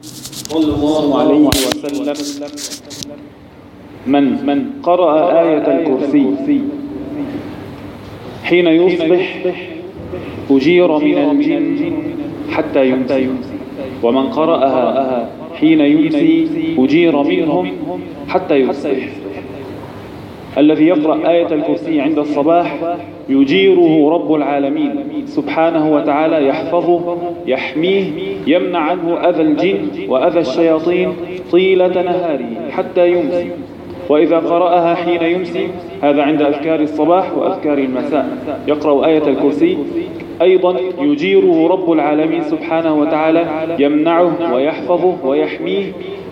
صلى الله عليه وسلم. من؟ من قرأ آية الكرسي. حين يصبح أجير من الجن حتى يمسي. ومن قرأها حين يمسي أجير منهم حتى يصبح. الذي يقرأ آية الكرسي عند الصباح يجيره رب العالمين. سبحانه وتعالى يحفظه يحميه يمنع عنه أذى الجن وأذى الشياطين طيلة نهاره حتى يمسي. وإذا قرأها حين يمسي هذا عند أذكار الصباح وأذكار المساء. يقرأ آية الكرسي. أيضا يجيره رب العالمين سبحانه وتعالى يمنعه ويحفظه ويحميه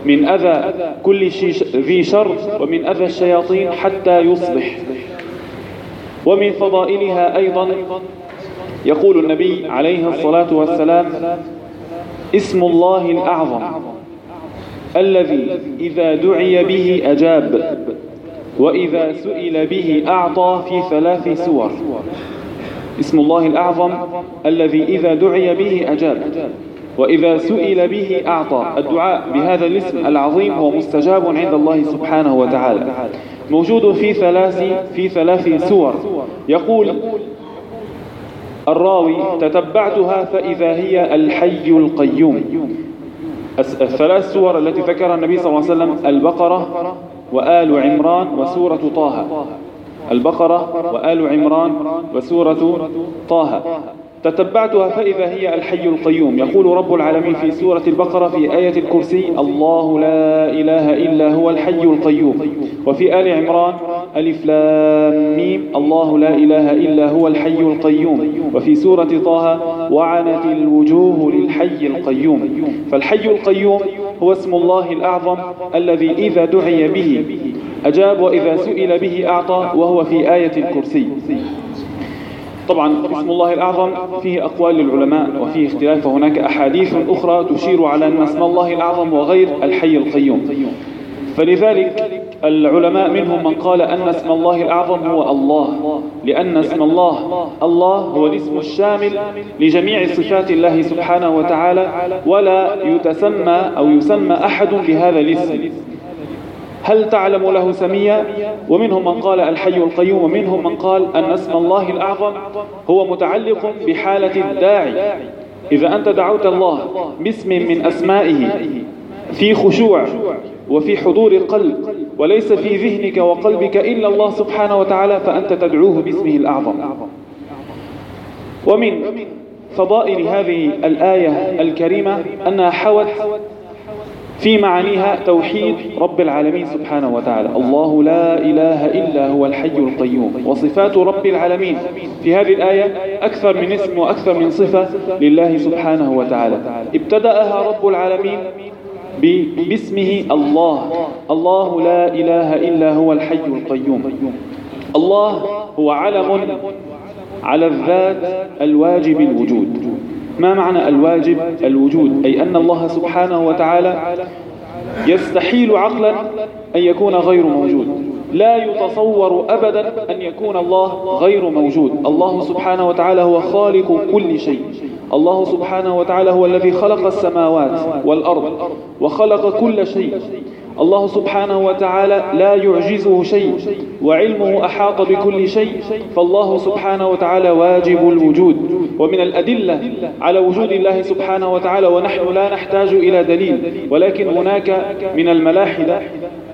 من أذى كل ذي شر ومن أذى الشياطين حتى يصبح. ومن فضائلها أيضا يقول النبي عليه الصلاة والسلام اسم الله الأعظم الذي إذا دعي به أجاب وإذا سئل به أعطى في ثلاث سور. اسم الله الأعظم الذي إذا دعي به أجاب وإذا سئل به أعطى. الدعاء بهذا الاسم العظيم هو مستجاب عند الله سبحانه وتعالى. موجود في ثلاث في ثلاث سور. يقول الراوي تتبعتها فإذا هي الحي القيوم. الثلاث سور التي ذكرها النبي صلى الله عليه وسلم البقرة وآل عمران وسورة طه. البقرة وآل عمران وسورة طه. تتبعتها فإذا هي الحي القيوم. يقول رب العالمين في سورة البقرة في آية الكرسي الله لا إله إلا هو الحي القيوم. وفي آل عمران ألف لام ميم الله لا إله إلا هو الحي القيوم. وفي سورة طه وعنت الوجوه للحي القيوم. فالحي القيوم هو اسم الله الأعظم الذي إذا دعي به أجاب وإذا سئل به أعطى وهو في آية الكرسي. طبعا اسم الله الأعظم فيه أقوال للعلماء وفيه اختلاف وهناك أحاديث أخرى تشير على أن اسم الله الأعظم وغير الحي القيوم. فلذلك العلماء منهم من قال أن اسم الله الأعظم هو الله لأن اسم الله الله هو الاسم الشامل لجميع صفات الله سبحانه وتعالى ولا يتسمى أو يسمى أحد بهذا الاسم. هل تعلم له سميا؟ ومنهم من قال الحي القيوم ومنهم من قال أن اسم الله الأعظم هو متعلق بحالة الداعي. إذا أنت دعوت الله باسم من أسمائه في خشوع وفي حضور قلب وليس في ذهنك وقلبك إلا الله سبحانه وتعالى فأنت تدعوه باسمه الأعظم. ومن فضائل هذه الآية الكريمة أنها حوت في معانيها توحيد رب العالمين سبحانه وتعالى. الله لا إله إلا هو الحي القيوم. وصفات رب العالمين في هذه الآية أكثر من اسم وأكثر من صفة لله سبحانه وتعالى. ابتدأها رب العالمين باسمه الله. الله لا إله إلا هو الحي القيوم. الله هو علم على الذات الواجب الوجود. ما معنى الواجب الوجود؟ أي أن الله سبحانه وتعالى يستحيل عقلا أن يكون غير موجود. لا يتصور أبدا أن يكون الله غير موجود. الله سبحانه وتعالى هو خالق كل شيء. الله سبحانه وتعالى هو الذي خلق السماوات والأرض وخلق كل شيء. الله سبحانه وتعالى لا يعجزه شيء وعلمه أحاط بكل شيء فالله سبحانه وتعالى واجب الوجود. ومن الأدلة على وجود الله سبحانه وتعالى ونحن لا نحتاج إلى دليل ولكن هناك من الملاحدة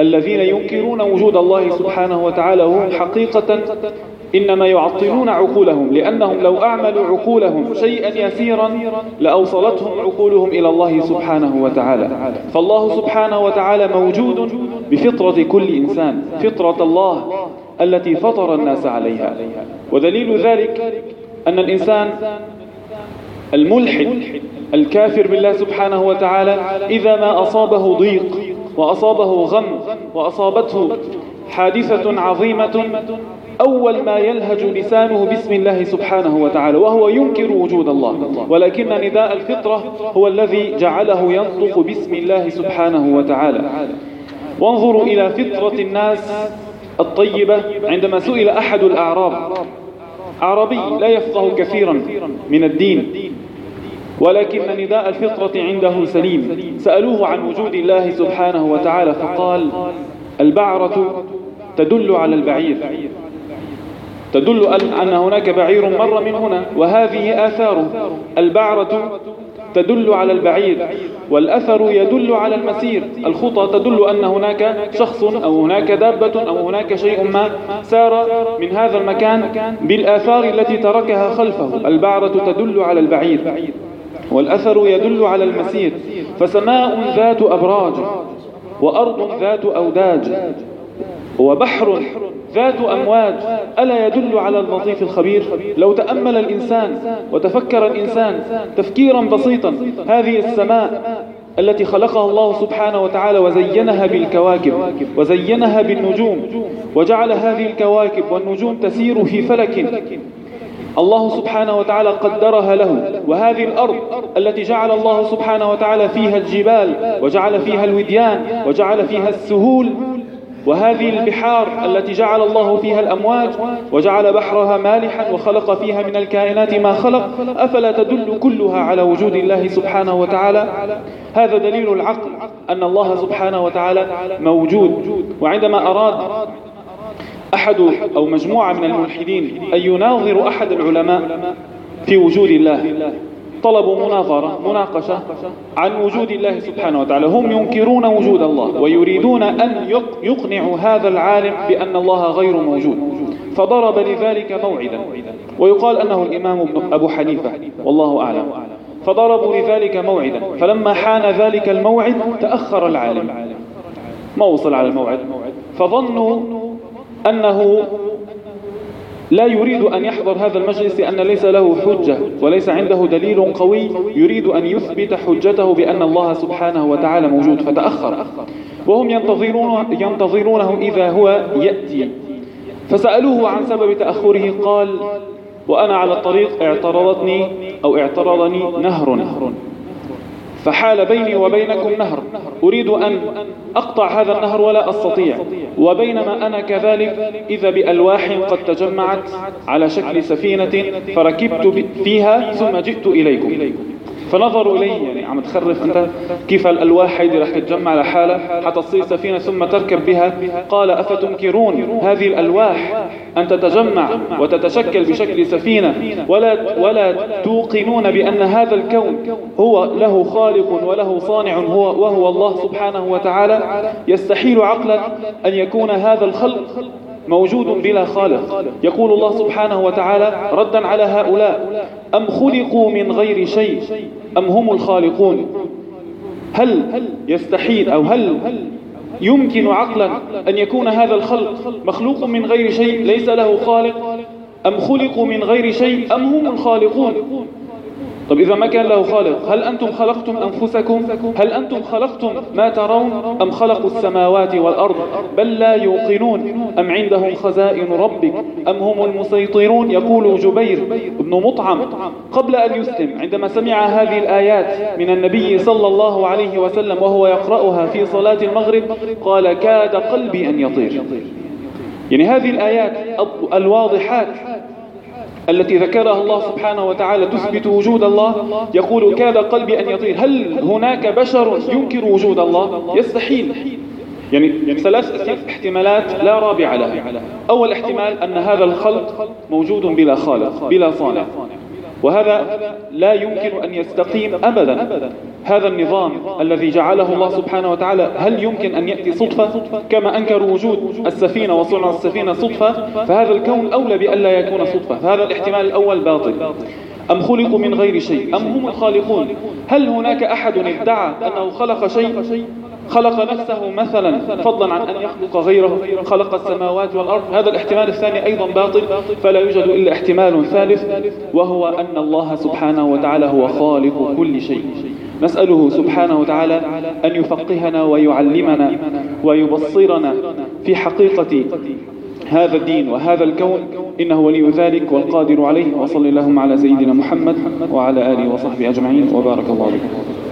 الذين ينكرون وجود الله سبحانه وتعالى هم حقيقة إنما يعطلون عقولهم لأنهم لو أعملوا عقولهم شيئا يسيرا لأوصلتهم عقولهم إلى الله سبحانه وتعالى. فالله سبحانه وتعالى موجود بفطرة كل إنسان فطرة الله التي فطر الناس عليها. ودليل ذلك أن الإنسان الملحد الكافر بالله سبحانه وتعالى إذا ما أصابه ضيق وأصابه غم وأصابته حادثة عظيمة أول ما يلهج لسانه باسم الله سبحانه وتعالى وهو ينكر وجود الله. ولكن نداء الفطرة هو الذي جعله ينطق باسم الله سبحانه وتعالى. وانظروا إلى فطرة الناس الطيبة عندما سئل أحد الأعراب. عربي لا يفقه كثيرا من الدين. ولكن نداء الفطرة عنده سليم. سألوه عن وجود الله سبحانه وتعالى فقال البعرة تدل على البعير. تدل أن هناك بعير مر من هنا وهذه آثاره البعرة تدل على البعير والأثر يدل على المسير. الخطى تدل أن هناك شخص أو هناك دابة أو هناك شيء ما سار من هذا المكان بالآثار التي تركها خلفه. البعرة تدل على البعير والأثر يدل على المسير. فسماء ذات أبراج وأرض ذات أوداج وبحر ذات أمواج ألا يدل على اللطيف الخبير؟ لو تأمل الإنسان وتفكر الإنسان تفكيرا بسيطا هذه السماء التي خلقها الله سبحانه وتعالى وزينها بالكواكب وزينها بالنجوم وجعل هذه الكواكب والنجوم تسير في فلك. الله سبحانه وتعالى قدرها له وهذه الأرض التي جعل الله سبحانه وتعالى فيها الجبال وجعل فيها الوديان وجعل فيها السهول وهذه البحار التي جعل الله فيها الأمواج وجعل بحرها مالحا وخلق فيها من الكائنات ما خلق أفلا تدل كلها على وجود الله سبحانه وتعالى؟ هذا دليل العقل أن الله سبحانه وتعالى موجود. وعندما أراد أحد أو مجموعة من الملحدين أن يناظر أحد العلماء في وجود الله طلبوا مناظرة مناقشة عن وجود الله سبحانه وتعالى. هم ينكرون وجود الله ويريدون أن يقنعوا هذا العالم بأن الله غير موجود. فضرب لذلك موعدا. ويقال أنه الإمام أبو حنيفة والله أعلم. فضربوا لذلك موعدا. فلما حان ذلك الموعد تأخر العالم. ما وصل على الموعد؟ فظنوا أنه لا يريد أن يحضر هذا المجلس لأن ليس له حجة وليس عنده دليل قوي يريد أن يثبت حجته بأن الله سبحانه وتعالى موجود. فتأخر. وهم ينتظرون ينتظرونه إذا هو يأتي. فسألوه عن سبب تأخره. قال وأنا على الطريق اعترضتني أو اعترضني نهر. فحال بيني وبينكم نهر. أريد أن أقطع هذا النهر ولا أستطيع. وبينما أنا كذلك إذا بألواح قد تجمعت على شكل سفينة فركبت فيها ثم جئت إليكم. فنظروا إليه يعني عم تخرف أنت كيف الألواح هيدي رح تتجمع لحالها حتى تصير سفينة ثم تركب بها. قال أفتنكرون هذه الألواح أن تتجمع وتتشكل بشكل سفينة؟ ولا, ولا توقنون بأن هذا الكون هو له خالق وله صانع هو وهو الله سبحانه وتعالى؟ يستحيل عقلا أن يكون هذا الخلق موجود بلا خالق. يقول الله سبحانه وتعالى ردا على هؤلاء أم خلقوا من غير شيء؟ أم هم الخالقون؟ هل يستحيل أو هل يمكن عقلا أن يكون هذا الخلق مخلوق من غير شيء ليس له خالق؟ أم خلقوا من غير شيء أم هم الخالقون؟ طب إذا ما كان له خالق هل أنتم خلقتم أنفسكم؟ هل أنتم خلقتم ما ترون؟ أم خلقوا السماوات والأرض بل لا يوقنون؟ أم عندهم خزائن ربك؟ أم هم المسيطرون؟ يقول جبير بن مطعم قبل أن يسلم عندما سمع هذه الآيات من النبي صلى الله عليه وسلم وهو يقرأها في صلاة المغرب قال كاد قلبي أن يطير. يعني هذه الآيات الواضحات التي ذكرها الله سبحانه وتعالى تثبت وجود الله. يقول كاد قلبي أن يطير. هل هناك بشر ينكر وجود الله؟ يستحيل. يعني ثلاث احتمالات لا رابع لها. أول احتمال أن هذا الخلق موجود بلا خالق بلا صانع. وهذا لا يمكن أن يستقيم أبدا. هذا النظام الذي جعله الله سبحانه وتعالى هل يمكن أن يأتي صدفة كما أنكروا وجود السفينة وصنع السفينة صدفة؟ فهذا الكون أولى بألا يكون صدفة فهذا الاحتمال الأول باطل. أم خلقوا من غير شيء؟ أم هم الخالقون؟ هل هناك أحد ادعى أنه خلق شيء؟ خلق نفسه مثلا فضلا عن أن يخلق غيره خلق السماوات والأرض؟ هذا الاحتمال الثاني أيضا باطل فلا يوجد إلا احتمال ثالث وهو أن الله سبحانه وتعالى هو خالق كل شيء. نسأله سبحانه وتعالى أن يفقهنا ويعلمنا ويبصرنا في حقيقة هذا الدين وهذا الكون. إنه ولي ذلك والقادر عليه. وصل اللهم على سيدنا محمد وعلى آله وصحبه أجمعين. وبارك الله بكم